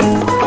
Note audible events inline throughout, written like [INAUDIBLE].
Thank you.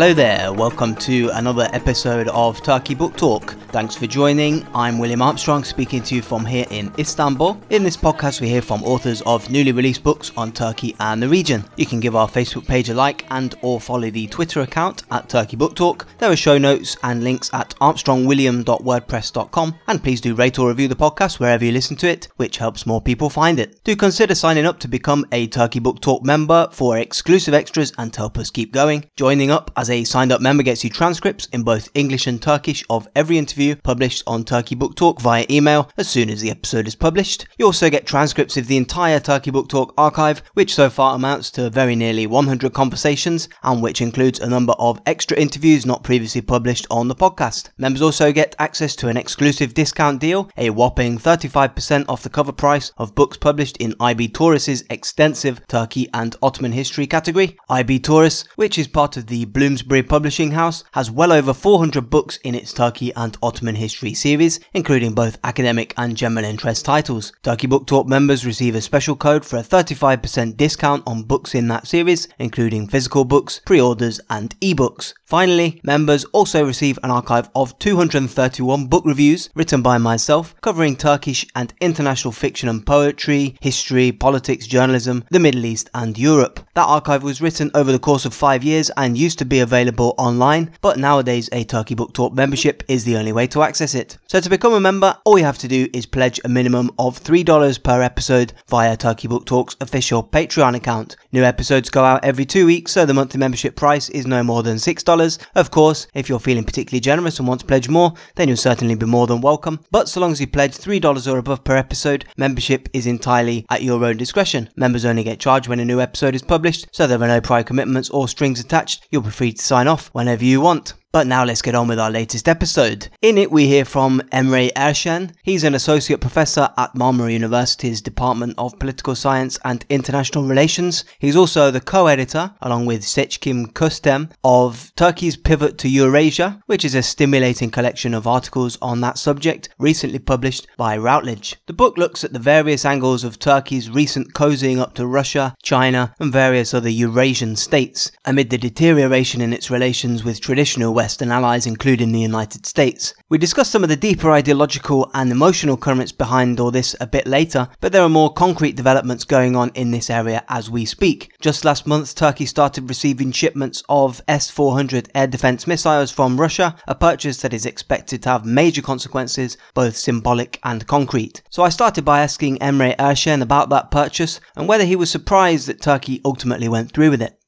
Hello there, welcome to another episode of Turkey Book Talk. Thanks for joining. I'm William Armstrong speaking to you from here in Istanbul. In this podcast, we hear from authors of newly released books on Turkey and the region. You can give our Facebook page a like and or follow the Twitter account at Turkey Book Talk. There are show notes and links at armstrongwilliam.wordpress.com and please do rate or review the podcast wherever you listen to it, which helps more people find it. Do consider signing up to become a Turkey Book Talk member for exclusive extras and to help us keep going. Joining up as a signed up member gets you transcripts in both English and Turkish of every interview published on Turkey Book Talk via email as soon as the episode is published. You also get transcripts of the entire Turkey Book Talk archive, which so far amounts to very nearly 100 conversations and which includes a number of extra interviews not previously published on the podcast. Members also get access to an exclusive discount deal, a whopping 35% off the cover price of books published in IB Tauris's extensive Turkey and Ottoman history category. IB Tauris, which is part of the Bloomsbury Publishing House, has well over 400 books in its Turkey and Ottoman Ottoman history series, including both academic and general interest titles. Turkey Book Talk members receive a special code for a 35% discount on books in that series, including physical books, pre-orders, and ebooks. Finally, members also receive an archive of 231 book reviews written by myself, covering Turkish and international fiction and poetry, history, politics, journalism, the Middle East, and Europe. That archive was written over the course of five years and used to be available online, but nowadays a Turkey Book Talk membership is the only way to access it. So to become a member, all you have to do is pledge a minimum of $3 per episode via Turkey Book Talk's official Patreon account. New episodes go out every two weeks, so the monthly membership price is no more than $6 of course, if you're feeling particularly generous and want to pledge more, then you'll certainly be more than welcome. But so long as you pledge $3 or above per episode, membership is entirely at your own discretion. Members only get charged when a new episode is published, so there are no prior commitments or strings attached. You'll be free to sign off whenever you want. But now let's get on with our latest episode. In it, we hear from Emre Erşen. He's an associate professor at Marmara University's Department of Political Science and International Relations. He's also the co-editor, along with Seçkin Köstem, of Turkey's Pivot to Eurasia, which is a stimulating collection of articles on that subject, recently published by Routledge. The book looks at the various angles of Turkey's recent cozying up to Russia, China, and various other Eurasian states, amid the deterioration in its relations with traditional Western allies, including the United States. We discuss some of the deeper ideological and emotional currents behind all this a bit later, but there are more concrete developments going on in this area as we speak. Just last month, Turkey started receiving shipments of S 400 air defense missiles from Russia, a purchase that is expected to have major consequences, both symbolic and concrete. So I started by asking Emre Erşen about that purchase and whether he was surprised that Turkey ultimately went through with it.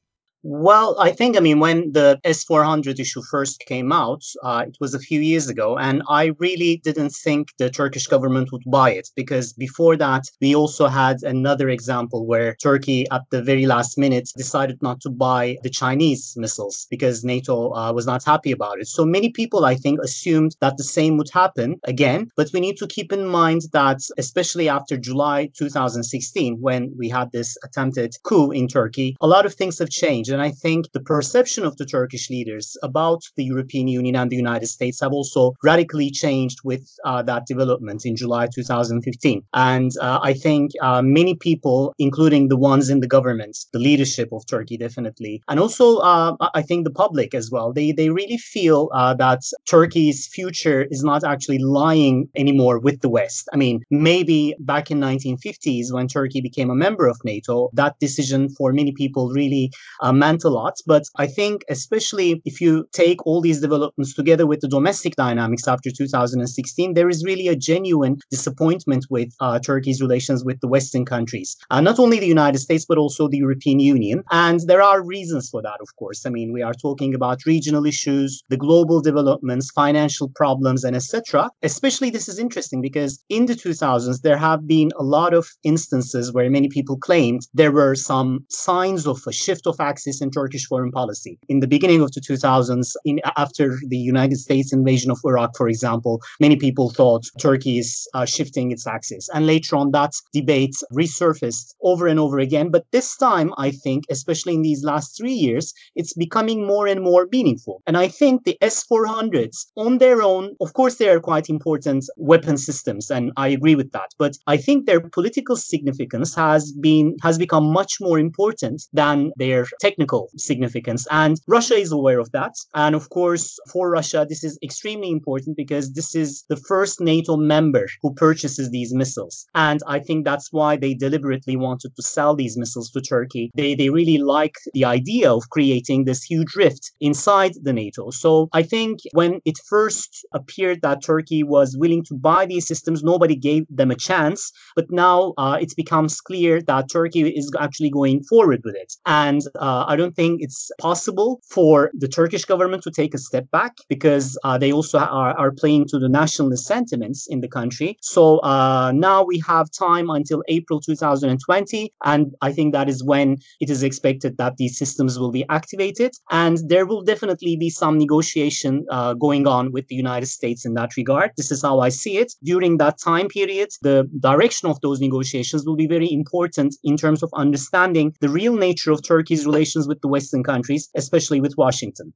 Well, I think, I mean, when the S400 issue first came out, uh, it was a few years ago, and I really didn't think the Turkish government would buy it because before that, we also had another example where Turkey, at the very last minute, decided not to buy the Chinese missiles because NATO uh, was not happy about it. So many people, I think, assumed that the same would happen again, but we need to keep in mind that, especially after July 2016, when we had this attempted coup in Turkey, a lot of things have changed. And I think the perception of the Turkish leaders about the European Union and the United States have also radically changed with uh, that development in July 2015. And uh, I think uh, many people, including the ones in the government, the leadership of Turkey, definitely, and also uh, I think the public as well, they, they really feel uh, that Turkey's future is not actually lying anymore with the West. I mean, maybe back in 1950s when Turkey became a member of NATO, that decision for many people really uh, meant a lot. But I think, especially if you take all these developments together with the domestic dynamics after 2016, there is really a genuine disappointment with uh, Turkey's relations with the Western countries, uh, not only the United States, but also the European Union. And there are reasons for that, of course. I mean, we are talking about regional issues, the global developments, financial problems, and etc. Especially, this is interesting because in the 2000s, there have been a lot of instances where many people claimed there were some signs of a shift of axis crisis in Turkish foreign policy. In the beginning of the 2000s, in, after the United States invasion of Iraq, for example, many people thought Turkey is uh, shifting its axis. And later on, that debate resurfaced over and over again. But this time, I think, especially in these last three years, it's becoming more and more meaningful. And I think the S 400s on their own, of course, they are quite important weapon systems, and I agree with that. But I think their political significance has been has become much more important than their technical significance. And Russia is aware of that. And of course, for Russia, this is extremely important because this is the first NATO member who purchases these missiles. And I think that's why they deliberately wanted to sell these missiles to Turkey. They they really like the idea of creating this huge rift inside the NATO. So I think when it first appeared that Turkey was willing to buy these systems, nobody gave them a chance. But now uh, it becomes clear that Turkey is actually going forward with it. And uh, I don't think it's possible for the Turkish government to take a step back because uh, they also are, are playing to the nationalist sentiments in the country. So uh, now we have time until April 2020. And I think that is when it is expected that these systems will be activated. And there will definitely be some negotiation uh, going on with the United States in that regard. This is how I see it. During that time period, the direction of those negotiations will be very important in terms of understanding the real nature of Turkey's relations with the Western countries, especially with Washington.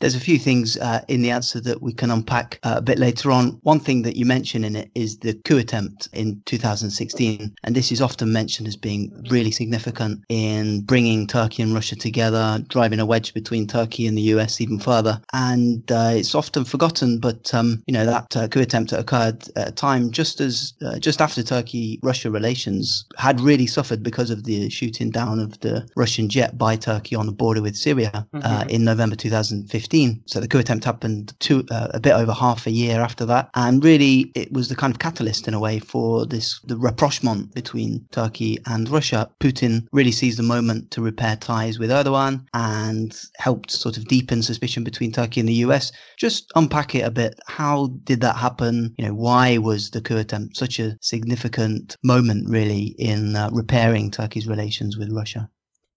There's a few things uh, in the answer that we can unpack uh, a bit later on. One thing that you mention in it is the coup attempt in 2016. And this is often mentioned as being really significant in bringing Turkey and Russia together, driving a wedge between Turkey and the US even further. And uh, it's often forgotten, but, um, you know, that uh, coup attempt occurred at a time just as, uh, just after Turkey Russia relations had really suffered because of the shooting down of the Russian jet by Turkey on the border with Syria uh, mm-hmm. in November 2015. 2015. So the coup attempt happened uh, a bit over half a year after that. And really, it was the kind of catalyst in a way for this, the rapprochement between Turkey and Russia. Putin really seized the moment to repair ties with Erdogan and helped sort of deepen suspicion between Turkey and the US. Just unpack it a bit. How did that happen? You know, why was the coup attempt such a significant moment really in uh, repairing Turkey's relations with Russia?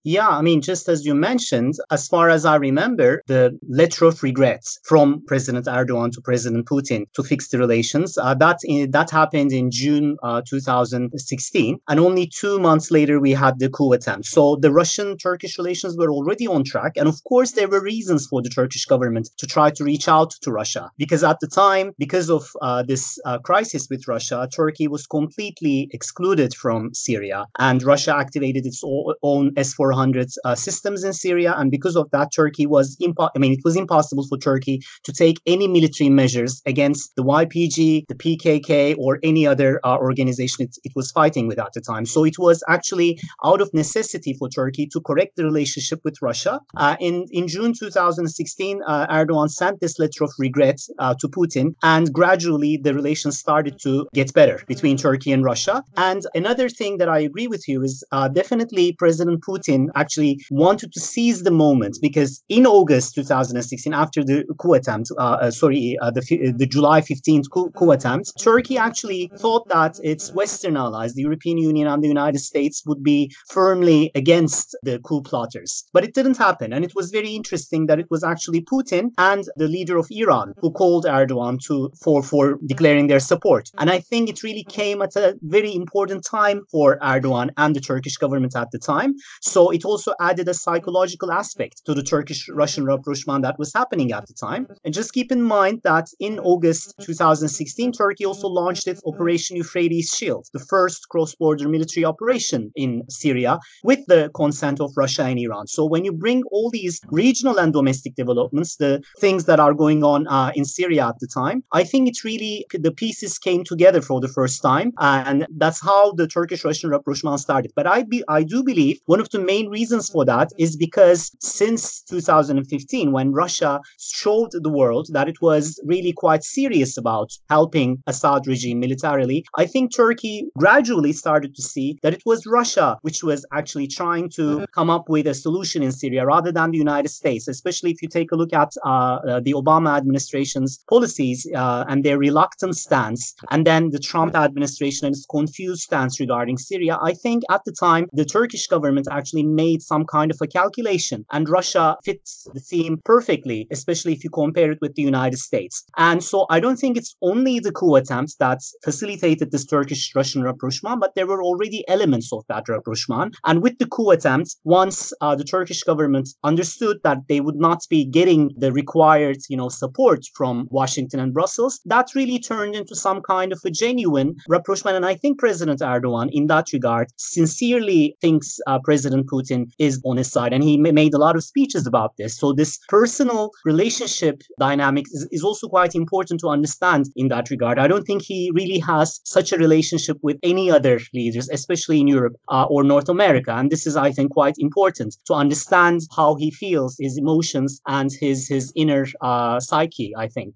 Yeah, I mean, just as you mentioned, as far as I remember, the letter of regrets from President Erdogan to President Putin to fix the relations, uh, that, in, that happened in June uh, 2016. And only two months later, we had the coup attempt. So the Russian Turkish relations were already on track. And of course, there were reasons for the Turkish government to try to reach out to Russia. Because at the time, because of uh, this uh, crisis with Russia, Turkey was completely excluded from Syria. And Russia activated its own S 400 400 uh, systems in Syria, and because of that, Turkey was impo- I mean, it was impossible for Turkey to take any military measures against the YPG, the PKK, or any other uh, organization it, it, was fighting with at the time. So it was actually out of necessity for Turkey to correct the relationship with Russia. Uh, in in June 2016, uh, Erdogan sent this letter of regret uh, to Putin, and gradually the relations started to get better between Turkey and Russia. And another thing that I agree with you is uh, definitely President Putin actually wanted to seize the moment because in August 2016, after the coup attempt, uh, uh, sorry, uh, the, the July 15th coup, coup attempt, Turkey actually thought that its Western allies, the European Union and the United States, would be firmly against the coup plotters. But it didn't happen. And it was very interesting that it was actually Putin and the leader of Iran who called Erdogan to for, for declaring their support. And I think it really came at a very important time for Erdogan and the Turkish government at the time. So it also added a psychological aspect to the Turkish Russian rapprochement that was happening at the time. And just keep in mind that in August 2016, Turkey also launched its Operation Euphrates Shield, the first cross border military operation in Syria with the consent of Russia and Iran. So when you bring all these regional and domestic developments, the things that are going on uh, in Syria at the time, I think it's really the pieces came together for the first time. And that's how the Turkish Russian rapprochement started. But I, be, I do believe one of the main main reasons for that is because since 2015, when Russia showed the world that it was really quite serious about helping Assad regime militarily, I think Turkey gradually started to see that it was Russia which was actually trying to come up with a solution in Syria rather than the United States, especially if you take a look at uh, uh, the Obama administration's policies uh, and their reluctant stance, and then the Trump administration's confused stance regarding Syria. I think at the time, the Turkish government actually made some kind of a calculation, and Russia fits the theme perfectly, especially if you compare it with the United States. And so I don't think it's only the coup attempts that facilitated this Turkish Russian rapprochement, but there were already elements of that rapprochement. And with the coup attempt, once uh, the Turkish government understood that they would not be getting the required, you know, support from Washington and Brussels, that really turned into some kind of a genuine rapprochement. And I think President Erdogan, in that regard, sincerely thinks uh, President Putin is on his side. And he made a lot of speeches about this. So this personal relationship dynamic is, is also quite important to understand in that regard. I don't think he really has such a relationship with any other leaders, especially in Europe uh, or North America. And this is, I think, quite important to understand how he feels, his emotions, and his his inner uh, psyche. I think.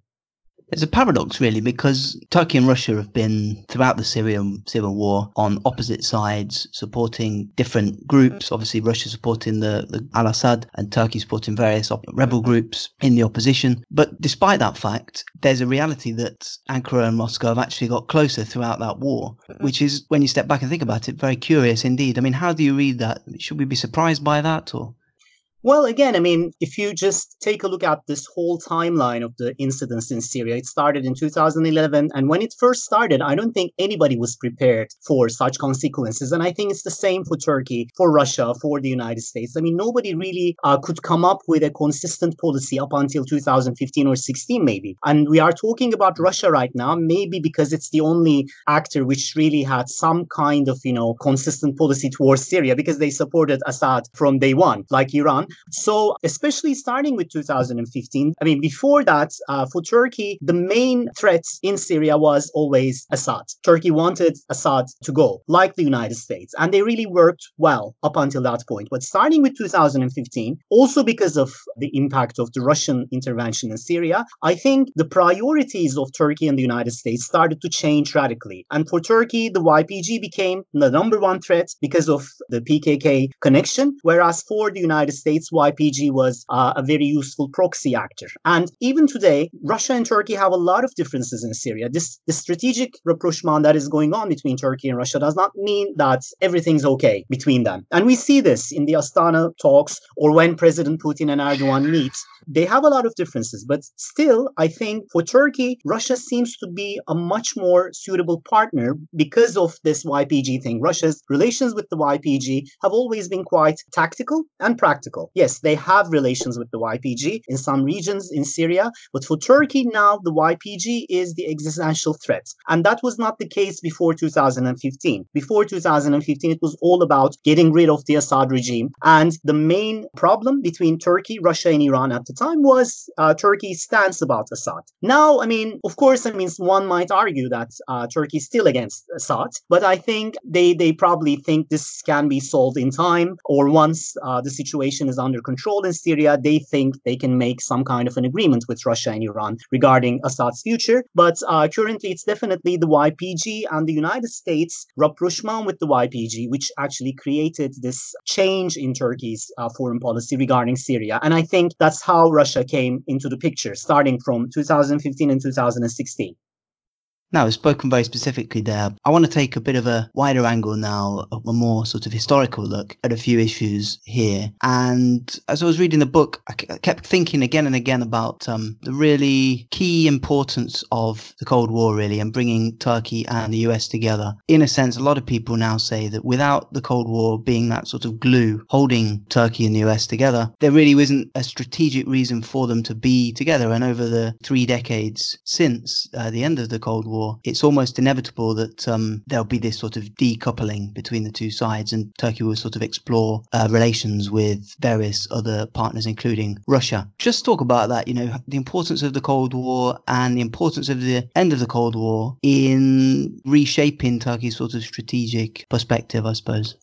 It's a paradox, really, because Turkey and Russia have been throughout the Syrian civil war on opposite sides, supporting different groups. Obviously, Russia supporting the, the al-Assad and Turkey supporting various op- rebel groups in the opposition. But despite that fact, there's a reality that Ankara and Moscow have actually got closer throughout that war, which is, when you step back and think about it, very curious indeed. I mean, how do you read that? Should we be surprised by that, or? Well, again, I mean, if you just take a look at this whole timeline of the incidents in Syria, it started in 2011. And when it first started, I don't think anybody was prepared for such consequences. And I think it's the same for Turkey, for Russia, for the United States. I mean, nobody really uh, could come up with a consistent policy up until 2015 or 16, maybe. And we are talking about Russia right now, maybe because it's the only actor which really had some kind of, you know, consistent policy towards Syria because they supported Assad from day one, like Iran. So, especially starting with 2015, I mean, before that, uh, for Turkey, the main threat in Syria was always Assad. Turkey wanted Assad to go, like the United States, and they really worked well up until that point. But starting with 2015, also because of the impact of the Russian intervention in Syria, I think the priorities of Turkey and the United States started to change radically. And for Turkey, the YPG became the number one threat because of the PKK connection, whereas for the United States, States, YPG was uh, a very useful proxy actor. And even today, Russia and Turkey have a lot of differences in Syria. This the strategic rapprochement that is going on between Turkey and Russia does not mean that everything's okay between them. And we see this in the Astana talks or when President Putin and Erdogan meet. They have a lot of differences, but still, I think for Turkey, Russia seems to be a much more suitable partner because of this YPG thing. Russia's relations with the YPG have always been quite tactical and practical. Yes, they have relations with the YPG in some regions in Syria, but for Turkey now, the YPG is the existential threat. And that was not the case before 2015. Before 2015, it was all about getting rid of the Assad regime. And the main problem between Turkey, Russia, and Iran at the time was uh, Turkey's stance about Assad. Now, I mean, of course, I mean, one might argue that uh, Turkey is still against Assad, but I think they, they probably think this can be solved in time or once uh, the situation is under control in Syria, they think they can make some kind of an agreement with Russia and Iran regarding Assad's future. But uh, currently, it's definitely the YPG and the United States rapprochement with the YPG, which actually created this change in Turkey's uh, foreign policy regarding Syria. And I think that's how Russia came into the picture, starting from 2015 and 2016. Now, spoken very specifically there. I want to take a bit of a wider angle now, a more sort of historical look at a few issues here. And as I was reading the book, I kept thinking again and again about um, the really key importance of the Cold War, really, and bringing Turkey and the US together. In a sense, a lot of people now say that without the Cold War being that sort of glue holding Turkey and the US together, there really isn't a strategic reason for them to be together. And over the three decades since uh, the end of the Cold War, war, it's almost inevitable that um, there'll be this sort of decoupling between the two sides, and Turkey will sort of explore uh, relations with various other partners, including Russia. Just talk about that, you know, the importance of the Cold War and the importance of the end of the Cold War in reshaping Turkey's sort of strategic perspective, I suppose.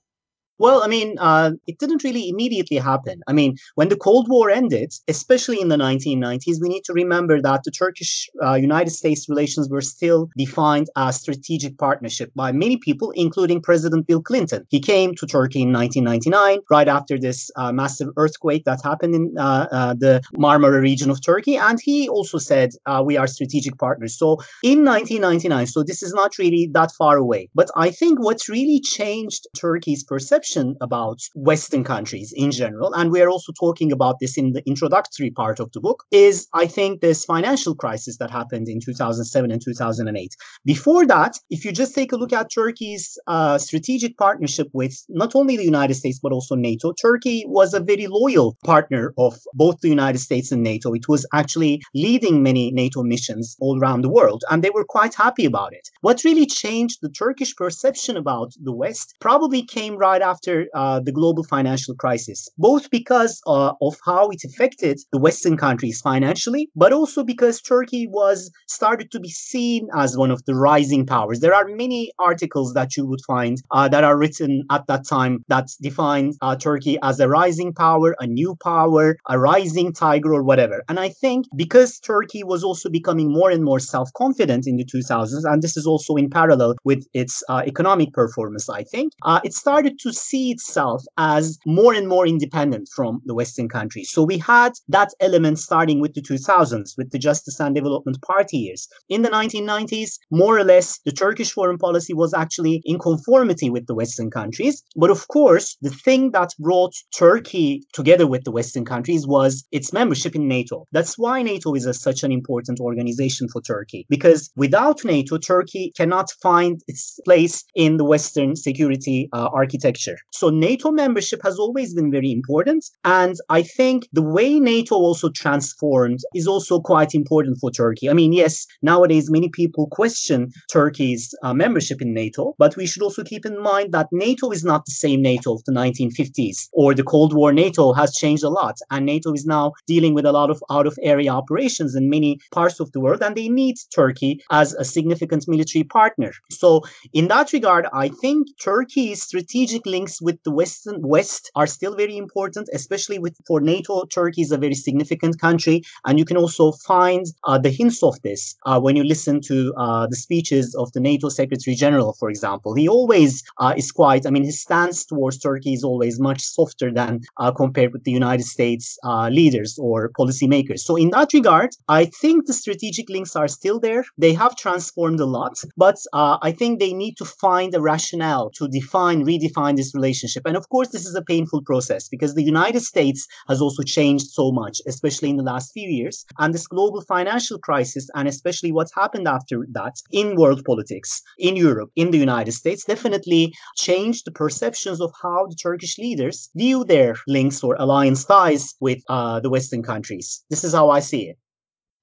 Well, I mean, uh, it didn't really immediately happen. I mean, when the Cold War ended, especially in the 1990s, we need to remember that the Turkish uh, United States relations were still defined as strategic partnership by many people, including President Bill Clinton. He came to Turkey in 1999, right after this uh, massive earthquake that happened in uh, uh, the Marmara region of Turkey, and he also said, uh, We are strategic partners. So in 1999, so this is not really that far away. But I think what's really changed Turkey's perception perception about Western countries in general, and we are also talking about this in the introductory part of the book, is I think this financial crisis that happened in 2007 and 2008. Before that, if you just take a look at Turkey's uh, strategic partnership with not only the United States but also NATO, Turkey was a very loyal partner of both the United States and NATO. It was actually leading many NATO missions all around the world, and they were quite happy about it. What really changed the Turkish perception about the West probably came right after uh, the global financial crisis, both because uh, of how it affected the Western countries financially, but also because Turkey was started to be seen as one of the rising powers. There are many articles that you would find uh, that are written at that time that define uh, Turkey as a rising power, a new power, a rising tiger, or whatever. And I think because Turkey was also becoming more and more self confident in the 2000s, and this is also in parallel with its uh, economic performance, I think, uh, it started to see itself as more and more independent from the Western countries. So we had that element starting with the 2000s, with the Justice and Development Party years. In the 1990s, more or less, the Turkish foreign policy was actually in conformity with the Western countries. But of course, the thing that brought Turkey together with the Western countries was its membership in NATO. That's why NATO is a, such an important organization for Turkey, because without NATO, Turkey cannot find its place in the Western security uh, architecture. So NATO membership has always been very important. And I think the way NATO also transformed is also quite important for Turkey. I mean, yes, nowadays many people question Turkey's uh, membership in NATO, but we should also keep in mind that NATO is not the same NATO of the 1950s or the Cold War NATO has changed a lot. And NATO is now dealing with a lot of out of area operations in many parts of the world, and they need Turkey as a significant military partner. So, in that regard, I think Turkey's strategic links with the Western West are still very important, especially with for NATO. Turkey is a very significant country, and you can also find uh, the hints of this uh, when you listen to uh, the speeches of the NATO Secretary General, for example. He always uh, is quite. I mean, his stance towards Turkey is always much softer than uh, compared with the United States uh, leaders or policymakers. So, in that regard, I think the strategic links are still there. They have transformed a lot, but I think they need to find a rationale to define, redefine this relationship. And of course, this is a painful process because the United States has also changed so much, especially in the last few years. And this global financial crisis, and especially what's happened after that in world politics, in Europe, in the United States, definitely changed the perceptions of how the Turkish leaders view their links or alliance ties with uh, the Western countries. This is how I see it.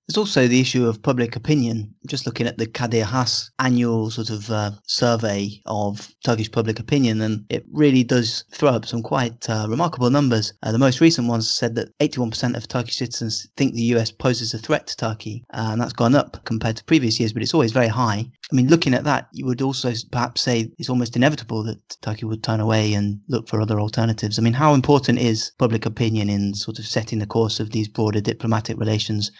There's also the issue of public opinion. Just looking at the Kadir Has annual sort of uh, survey of Turkish public opinion, and it really does throw up some quite uh, remarkable numbers. Uh, the most recent ones said that 81% of Turkish citizens think the US poses a threat to Turkey, uh, and that's gone up compared to previous years, but it's always very high. I mean, looking at that, you would also perhaps say it's almost inevitable that Turkey would turn away and look for other alternatives. I mean, how important is public opinion in sort of setting the course of these broader diplomatic relations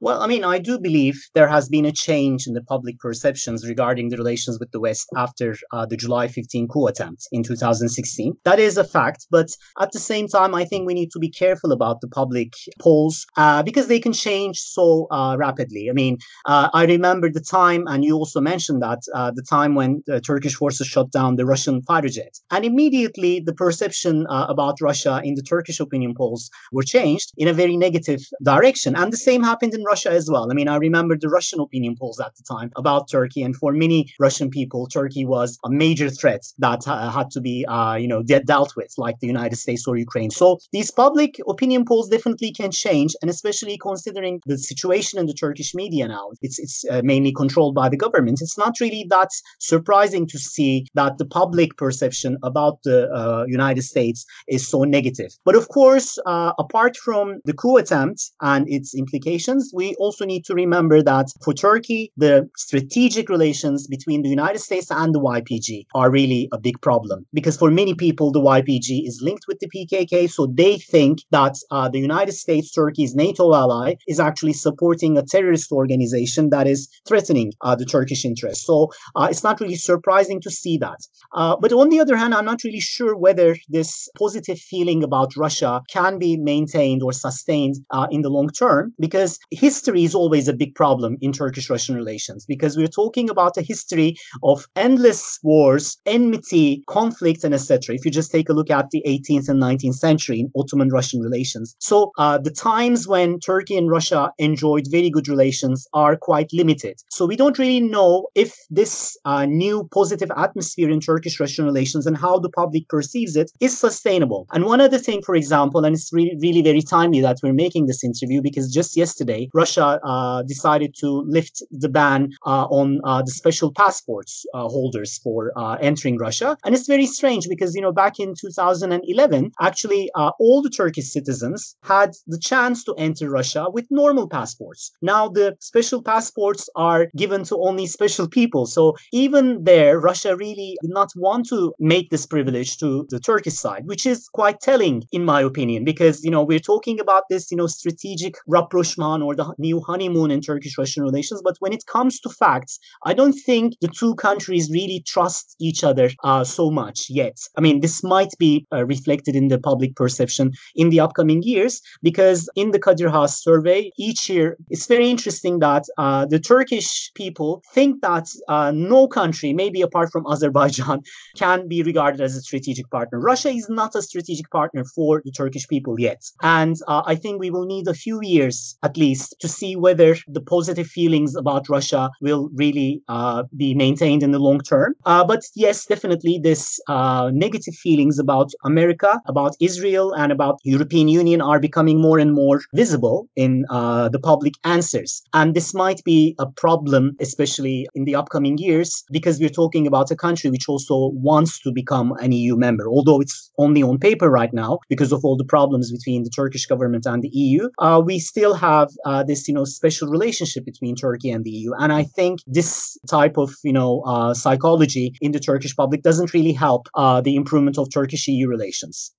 well, I mean, I do believe there has been a change in the public perceptions regarding the relations with the West after uh, the July 15 coup attempt in 2016. That is a fact. But at the same time, I think we need to be careful about the public polls uh, because they can change so uh, rapidly. I mean, uh, I remember the time, and you also mentioned that uh, the time when the Turkish forces shot down the Russian fighter jet. And immediately the perception uh, about Russia in the Turkish opinion polls were changed in a very negative direction. And the same happened happened in Russia as well. I mean, I remember the Russian opinion polls at the time about Turkey, and for many Russian people, Turkey was a major threat that uh, had to be, uh, you know, de- dealt with, like the United States or Ukraine. So these public opinion polls definitely can change, and especially considering the situation in the Turkish media now, it's it's uh, mainly controlled by the government. It's not really that surprising to see that the public perception about the uh, United States is so negative. But of course, uh, apart from the coup attempt and its implications we also need to remember that for Turkey, the strategic relations between the United States and the YPG are really a big problem because for many people, the YPG is linked with the PKK. So they think that uh, the United States, Turkey's NATO ally, is actually supporting a terrorist organization that is threatening uh, the Turkish interests. So uh, it's not really surprising to see that. Uh, but on the other hand, I'm not really sure whether this positive feeling about Russia can be maintained or sustained uh, in the long term because history is always a big problem in Turkish Russian relations because we're talking about a history of endless wars, enmity, conflict, and etc. If you just take a look at the 18th and 19th century in Ottoman Russian relations. So uh, the times when Turkey and Russia enjoyed very good relations are quite limited. So we don't really know if this uh, new positive atmosphere in Turkish Russian relations and how the public perceives it is sustainable. And one other thing, for example, and it's really, really very timely that we're making this interview because just yesterday, Russia uh, decided to lift the ban uh, on uh, the special passports uh, holders for uh, entering Russia. And it's very strange because, you know, back in 2011, actually, all the Turkish citizens had the chance to enter Russia with normal passports. Now, the special passports are given to only special people. So even there, Russia really did not want to make this privilege to the Turkish side, which is quite telling, in my opinion, because, you know, we're talking about this, you know, strategic rapprochement or the new honeymoon in Turkish Russian relations. But when it comes to facts, I don't think the two countries really trust each other uh, so much yet. I mean, this might be uh, reflected in the public perception in the upcoming years because in the Kadir Has survey each year, it's very interesting that uh, the Turkish people think that uh, no country, maybe apart from Azerbaijan, [LAUGHS] can be regarded as a strategic partner. Russia is not a strategic partner for the Turkish people yet. And uh, I think we will need a few years at least to see whether the positive feelings about Russia will really uh, be maintained in the long term. Uh, but yes, definitely this uh, negative feelings about America, about Israel, and about European Union are becoming more and more visible in uh, the public answers. And this might be a problem, especially in the upcoming years, because we're talking about a country which also wants to become an EU member, although it's only on paper right now because of all the problems between the Turkish government and the EU. Uh, we still have uh, this, you know, special relationship between Turkey and the EU, and I think this type of, you know, uh, psychology in the Turkish public doesn't really help uh, the improvement of Turkish EU relations.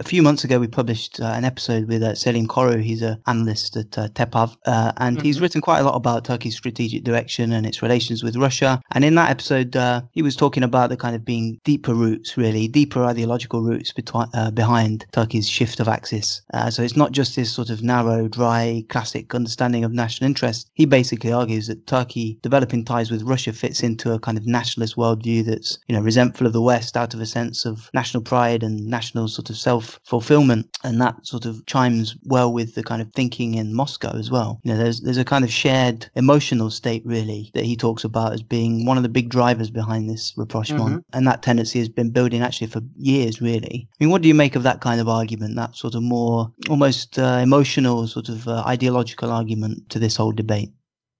A few months ago, we published uh, an episode with uh, Selim Koru. He's an analyst at uh, TEPAV, uh, and mm-hmm. he's written quite a lot about Turkey's strategic direction and its relations with Russia. And in that episode, uh, he was talking about the kind of being deeper roots, really, deeper ideological roots betwi- uh, behind Turkey's shift of axis. Uh, so it's not just this sort of narrow, dry, classic understanding of national interest. He basically argues that Turkey developing ties with Russia fits into a kind of nationalist worldview that's, you know, resentful of the West out of a sense of national pride and national sort of self fulfillment, and that sort of chimes well with the kind of thinking in Moscow as well. You know, there's there's a kind of shared emotional state really that he talks about as being one of the big drivers behind this rapprochement, mm-hmm. and that tendency has been building actually for years really. I mean, what do you make of that kind of argument? That sort of more almost uh, emotional, sort of uh, ideological argument to this whole debate.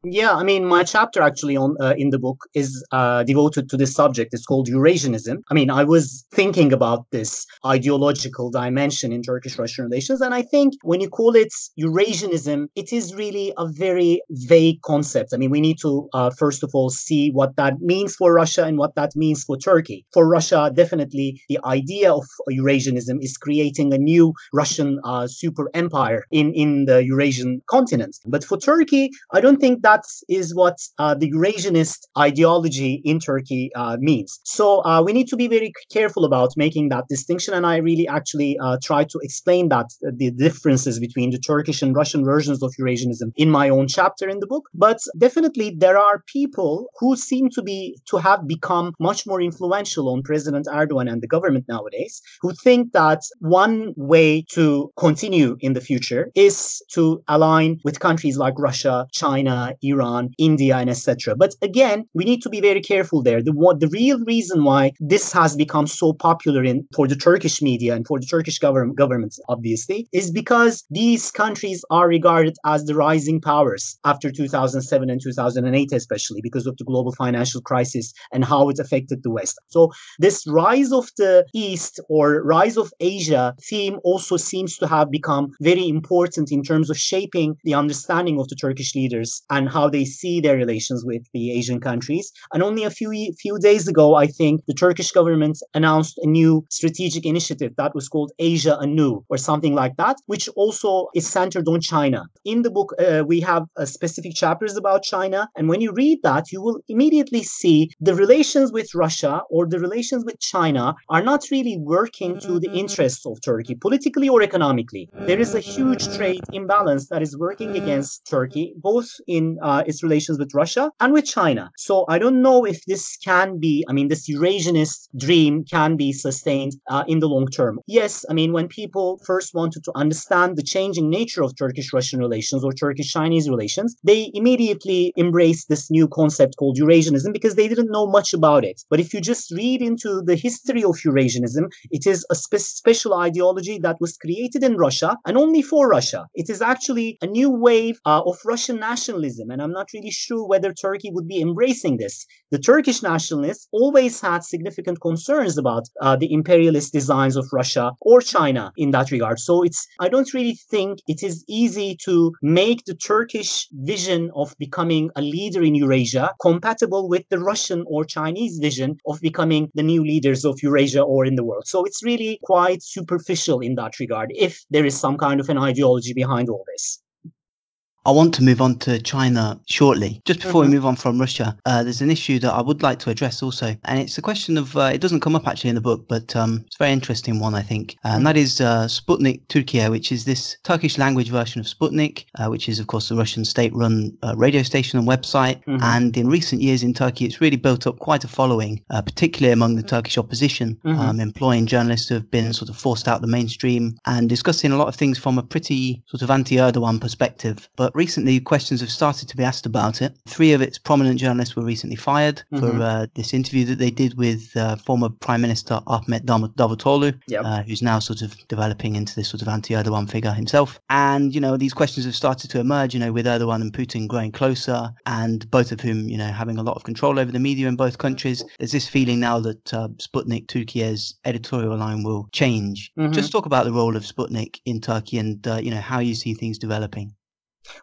Yeah, I mean, my chapter actually on uh, in the book is uh, devoted to this subject. It's called Eurasianism. I mean, I was thinking about this ideological dimension in Turkish-Russian relations, and I think when you call it Eurasianism, it is really a very vague concept. I mean, we need to uh, first of all see what that means for Russia and what that means for Turkey. For Russia, definitely the idea of Eurasianism is creating a new Russian uh, super empire in in the Eurasian continent. But for Turkey, I don't think that is what uh, the Eurasianist ideology in Turkey uh, means. So uh, we need to be very careful about making that distinction. And I really actually try to explain that the differences between the Turkish and Russian versions of Eurasianism in my own chapter in the book. But definitely there are people who seem to be to have become much more influential on President Erdogan and the government nowadays, who think that one way to continue in the future is to align with countries like Russia, China, Iran, India, and etc. But again, we need to be very careful there. The what the real reason why this has become so popular in for the Turkish media and for the Turkish government government, obviously, is because these countries are regarded as the rising powers after 2007 and 2008, especially because of the global financial crisis and how it affected the West. So this rise of the East or rise of Asia theme also seems to have become very important in terms of shaping the understanding of the Turkish leaders and and how they see their relations with the Asian countries. And only a few few days ago, I think the Turkish government announced a new strategic initiative that was called Asia Anew or something like that, which also is centered on China. In the book, uh, we have uh, specific chapters about China, and when you read that, you will immediately see the relations with Russia or the relations with China are not really working to the interests of Turkey politically or economically. There is a huge trade imbalance that is working against Turkey, both in uh, its relations with Russia and with China. So I don't know if this can be, I mean, this Eurasianist dream can be sustained uh, in the long term. Yes, I mean, when people first wanted to understand the changing nature of Turkish Russian relations or Turkish Chinese relations, they immediately embraced this new concept called Eurasianism because they didn't know much about it. But if you just read into the history of Eurasianism, it is a spe- special ideology that was created in Russia and only for Russia. It is actually a new wave uh, of Russian nationalism, and I'm not really sure whether Turkey would be embracing this. The Turkish nationalists always had significant concerns about uh, the imperialist designs of Russia or China in that regard. So it's I don't really think it is easy to make the Turkish vision of becoming a leader in Eurasia compatible with the Russian or Chinese vision of becoming the new leaders of Eurasia or in the world. So it's really quite superficial in that regard if there is some kind of an ideology behind all this. I want to move on to China shortly. Just before mm-hmm. we move on from Russia, uh, there's an issue that I would like to address also, and it's a question of uh, it doesn't come up actually in the book, but um, it's a very interesting one I think, uh, and that is uh, Sputnik Turkey, which is this Turkish language version of Sputnik, uh, which is of course the Russian state-run uh, radio station and website. Mm-hmm. And in recent years in Turkey, it's really built up quite a following, particularly among the Turkish opposition, mm-hmm. um, employing journalists who have been sort of forced out the mainstream and discussing a lot of things from a pretty sort of anti-Erdogan perspective, but recently questions have started to be asked about it. Three of its prominent journalists were recently fired mm-hmm. for uh, this interview that they did with uh, former Prime Minister Ahmet Davutoglu, yep. uh, who's now sort of developing into this sort of anti-Erdogan figure himself. And, you know, these questions have started to emerge, you know, with Erdogan and Putin growing closer and both of whom, you know, having a lot of control over the media in both countries. There's this feeling now that uh, Sputnik Turkey's editorial line will change. Mm-hmm. Just talk about the role of Sputnik in Turkey and, uh, you know, how you see things developing.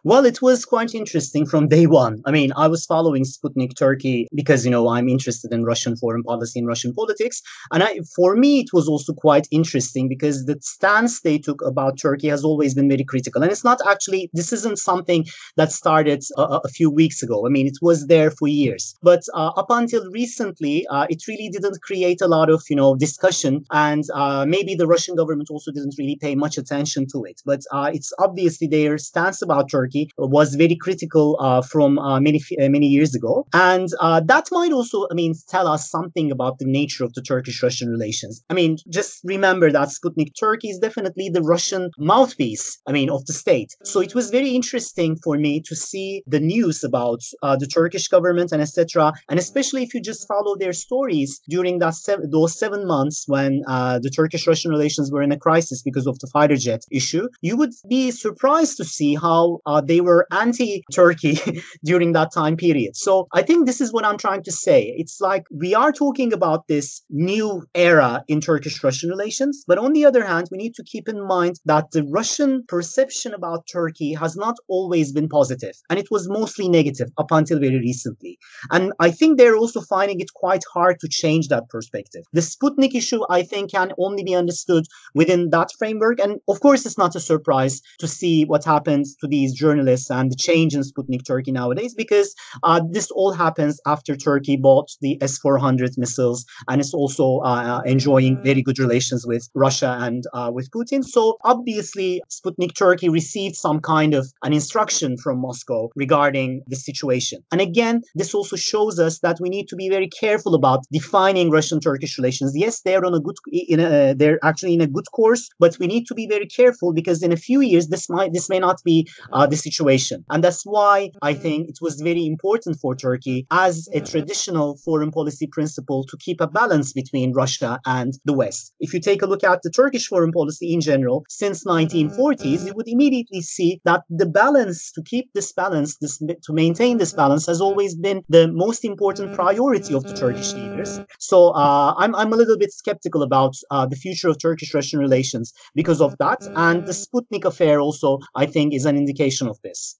Well, it was quite interesting from day one. I mean, I was following Sputnik Turkey because, you know, I'm interested in Russian foreign policy and Russian politics. And I, for me, it was also quite interesting because the stance they took about Turkey has always been very critical. And it's not actually, this isn't something that started a, a few weeks ago. I mean, it was there for years. But uh, up until recently, uh, it really didn't create a lot of, you know, discussion. And uh, maybe the Russian government also didn't really pay much attention to it. But uh, it's obviously their stance about Turkey was very critical uh, from uh, many uh, many years ago, and that might also, I mean, tell us something about the nature of the Turkish-Russian relations. I mean, just remember that Sputnik Turkey is definitely the Russian mouthpiece. I mean, of the state. So it was very interesting for me to see the news about the Turkish government and etc. And especially if you just follow their stories during that those seven months when uh, the Turkish-Russian relations were in a crisis because of the fighter jet issue, you would be surprised to see how uh, they were anti-Turkey [LAUGHS] during that time period. So I think this is what I'm trying to say. It's like we are talking about this new era in Turkish-Russian relations, but on the other hand, we need to keep in mind that the Russian perception about Turkey has not always been positive, and it was mostly negative up until very recently. And I think they're also finding it quite hard to change that perspective. The Sputnik issue, I think, can only be understood within that framework. And of course, it's not a surprise to see what happens to these journalists and the change in Sputnik Turkey nowadays because uh, this all happens after Turkey bought the S 400 missiles and is also uh, enjoying very good relations with Russia and uh, with Putin. So obviously, Sputnik Turkey received some kind of an instruction from Moscow regarding the situation. And again, this also shows us that we need to be very careful about defining Russian-Turkish relations. Yes, they're on a good, in a, they're actually in a good course, but we need to be very careful because in a few years this might this may not be uh, the situation. And that's why I mm-hmm. think it was very important for Turkey as a traditional foreign policy principle to keep a balance between Russia and the West. If you take a look at the Turkish foreign policy in general, since mm-hmm. 1940s, mm-hmm. you would immediately see that the balance, to keep this balance, this, to maintain this balance has always been the most important priority of the Turkish leaders. So uh, I'm, I'm a little bit skeptical about uh, the future of Turkish-Russian relations because of that. And the Sputnik affair also, I think, is an indication of this.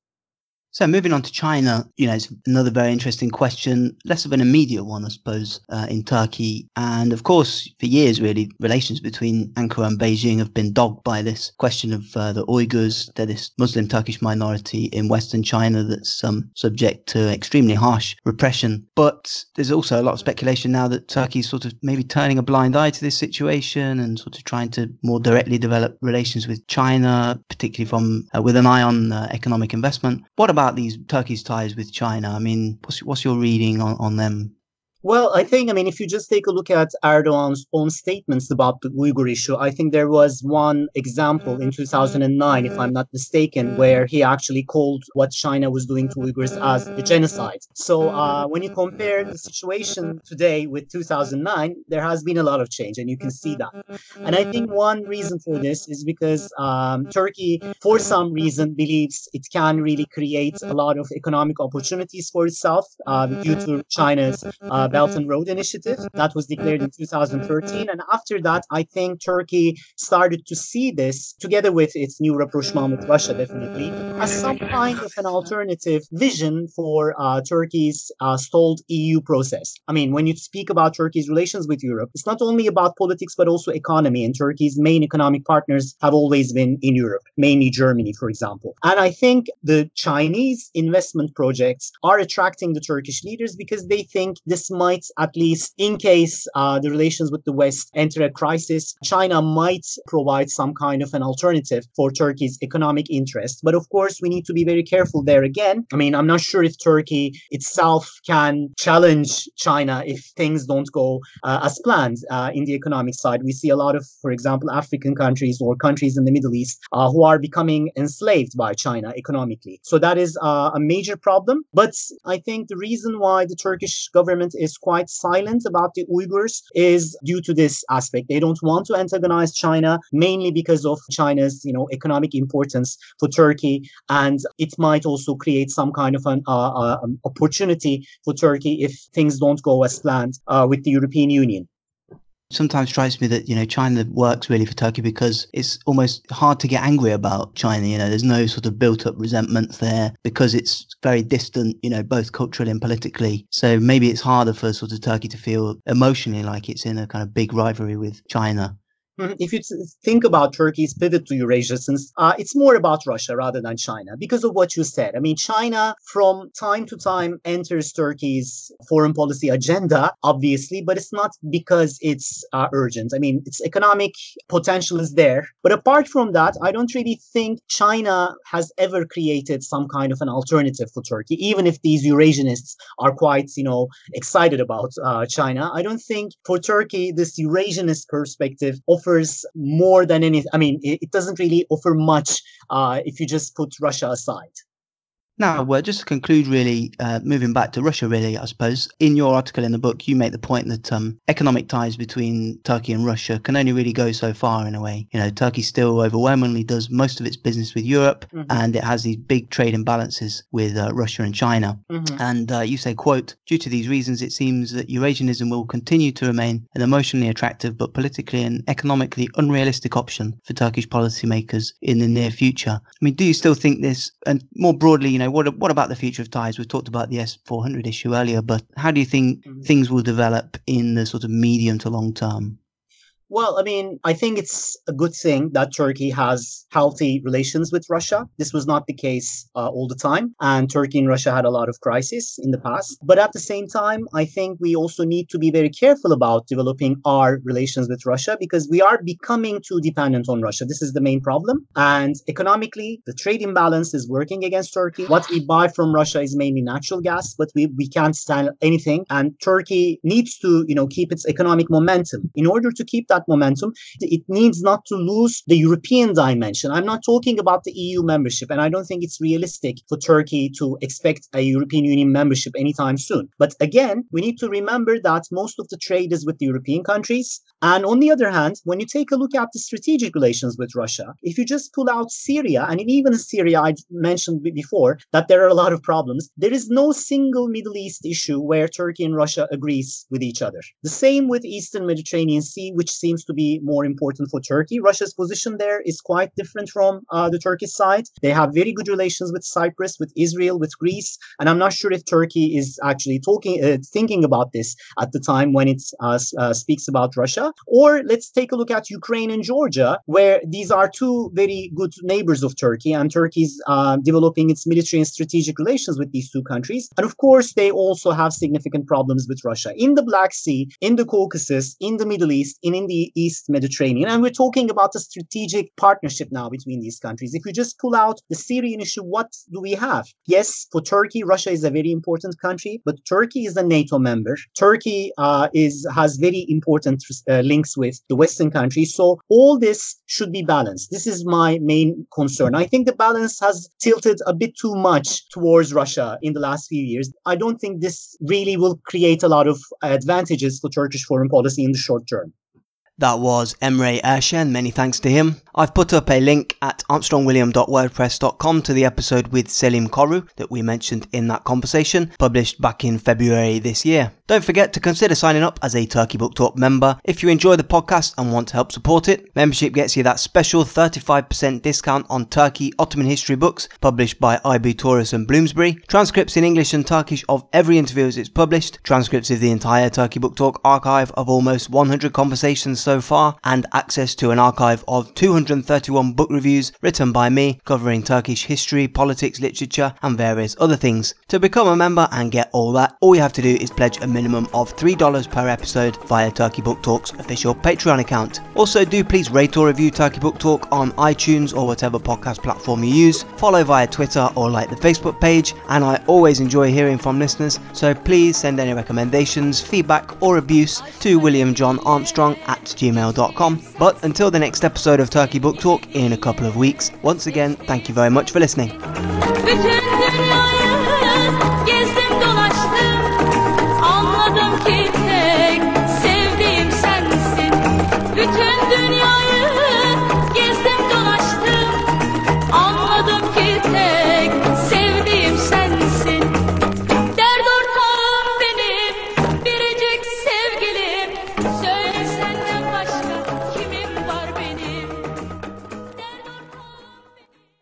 So moving on to China, you know, it's another very interesting question, less of an immediate one, I suppose, uh, in Turkey. And of course, for years, really, relations between Ankara and Beijing have been dogged by this question of uh, the Uyghurs. They're this Muslim Turkish minority in Western China that's um, subject to extremely harsh repression. But there's also a lot of speculation now that Turkey's sort of maybe turning a blind eye to this situation and sort of trying to more directly develop relations with China, particularly from uh, with an eye on uh, economic investment. What about about these Turkey's ties with China? I mean, what's, what's your reading on, on them? Well, I think, I mean, if you just take a look at Erdogan's own statements about the Uyghur issue, I think there was one example in 2009, if I'm not mistaken, where he actually called what China was doing to Uyghurs as a genocide. So uh, when you compare the situation today with 2009, there has been a lot of change, and you can see that. And I think one reason for this is because um, Turkey, for some reason, believes it can really create a lot of economic opportunities for itself uh, due to China's uh, Uh, Belt mm-hmm. and Road Initiative mm-hmm. that was declared in mm-hmm. 2013. And after that, I think Turkey started to see this together with its new rapprochement with Russia, definitely, as some kind of an alternative vision for uh, Turkey's uh, stalled EU process. I mean, when you speak about Turkey's relations with Europe, it's not only about politics, but also economy. And Turkey's main economic partners have always been in Europe, mainly Germany, for example. And I think the Chinese investment projects are attracting the Turkish leaders because they think this might, at least in case uh, the relations with the West enter a crisis, China might provide some kind of an alternative for Turkey's economic interest. But of course, we need to be very careful there again. I mean, I'm not sure if Turkey itself can challenge China if things don't go uh, as planned uh, in the economic side. We see a lot of, for example, African countries or countries in the Middle East uh, who are becoming enslaved by China economically. So that is uh, a major problem. But I think the reason why the Turkish government is is quite silent about the Uyghurs is due to this aspect. They don't want to antagonize China, mainly because of China's, you know, economic importance for Turkey, and it might also create some kind of an uh, uh, um, opportunity for Turkey if things don't go as planned uh, with the European Union sometimes strikes me that you know China works really for Turkey because it's almost hard to get angry about China. You know, there's no sort of built-up resentments there because it's very distant. You know, both culturally and politically. So maybe it's harder for sort of Turkey to feel emotionally like it's in a kind of big rivalry with China. Mm-hmm. If you think about Turkey's pivot to Eurasia, since uh, it's more about Russia rather than China, because of what you said. I mean, China from time to time enters Turkey's foreign policy agenda, obviously, but it's not because it's uh, urgent. I mean, its economic potential is there. But apart from that, I don't really think China has ever created some kind of an alternative for Turkey, even if these Eurasianists are quite, you know, excited about uh, China. I don't think for Turkey, this Eurasianist perspective of offers more than any. I mean, it, it doesn't really offer much uh, if you just put Russia aside. Now, well, just to conclude, really, uh, moving back to Russia, really, I suppose, in your article in the book, you make the point that um, economic ties between Turkey and Russia can only really go so far in a way. You know, Turkey still overwhelmingly does most of its business with Europe, mm-hmm. and it has these big trade imbalances with uh, Russia and China. Mm-hmm. And uh, you say, quote, due to these reasons, it seems that Eurasianism will continue to remain an emotionally attractive but politically and economically unrealistic option for Turkish policymakers in the near future. I mean, do you still think this, and more broadly, you know, know, what what about the future of ties? We've talked about the S400 issue earlier, but how do you think mm-hmm. things will develop in the sort of medium to long term? Well, I mean, I think it's a good thing that Turkey has healthy relations with Russia. This was not the case uh, all the time, and Turkey and Russia had a lot of crises in the past. But at the same time, I think we also need to be very careful about developing our relations with Russia because we are becoming too dependent on Russia. This is the main problem. And economically, the trade imbalance is working against Turkey. What we buy from Russia is mainly natural gas, but we, we can't sell anything. And Turkey needs to, you know, keep its economic momentum. In order to keep that that momentum. It needs not to lose the European dimension. I'm not talking about the EU membership, and I don't think it's realistic for Turkey to expect a European Union membership anytime soon. But again, we need to remember that most of the trade is with the European countries. And on the other hand, when you take a look at the strategic relations with Russia, if you just pull out Syria, and even Syria, I mentioned before that there are a lot of problems, there is no single Middle East issue where Turkey and Russia agrees with each other. The same with Eastern Mediterranean Sea, which seems to be more important for Turkey. Russia's position there is quite different from uh, the Turkish side. They have very good relations with Cyprus, with Israel, with Greece, and I'm not sure if Turkey is actually talking, uh, thinking about this at the time when it uh, uh, speaks about Russia. Or let's take a look at Ukraine and Georgia, where these are two very good neighbors of Turkey, and Turkey's uh, developing its military and strategic relations with these two countries. And of course, they also have significant problems with Russia in the Black Sea, in the Caucasus, in the Middle East, in the East Mediterranean. And we're talking about a strategic partnership now between these countries. If we just pull out the Syrian issue, what do we have? Yes, for Turkey, Russia is a very important country, but Turkey is a NATO member. Turkey uh, is has very important uh, links with the Western countries. So all this should be balanced. This is my main concern. I think the balance has tilted a bit too much towards Russia in the last few years. I don't think this really will create a lot of advantages for Turkish foreign policy in the short term. That was Emre Erşen, many thanks to him. I've put up a link at armstrongwilliam.wordpress.com to the episode with Selim Koru that we mentioned in that conversation, published back in February this year. Don't forget to consider signing up as a Turkey Book Talk member if you enjoy the podcast and want to help support it. Membership gets you that special 35% discount on Turkey Ottoman history books published by IB Tauris and Bloomsbury, transcripts in English and Turkish of every interview as it's published, transcripts of the entire Turkey Book Talk archive of almost 100 conversations so far, and access to an archive of 231 book reviews written by me covering Turkish history, politics, literature, and various other things. To become a member and get all that, all you have to do is pledge a minimum of $3 per episode via Turkey Book Talk's official Patreon account. Also, do please rate or review Turkey Book Talk on iTunes or whatever podcast platform you use. Follow via Twitter or like the Facebook page, and I always enjoy hearing from listeners, so please send any recommendations, feedback, or abuse to William John Armstrong at gmail.com. But until the next episode of Turkey Book Talk in a couple of weeks, once again, thank you very much for listening.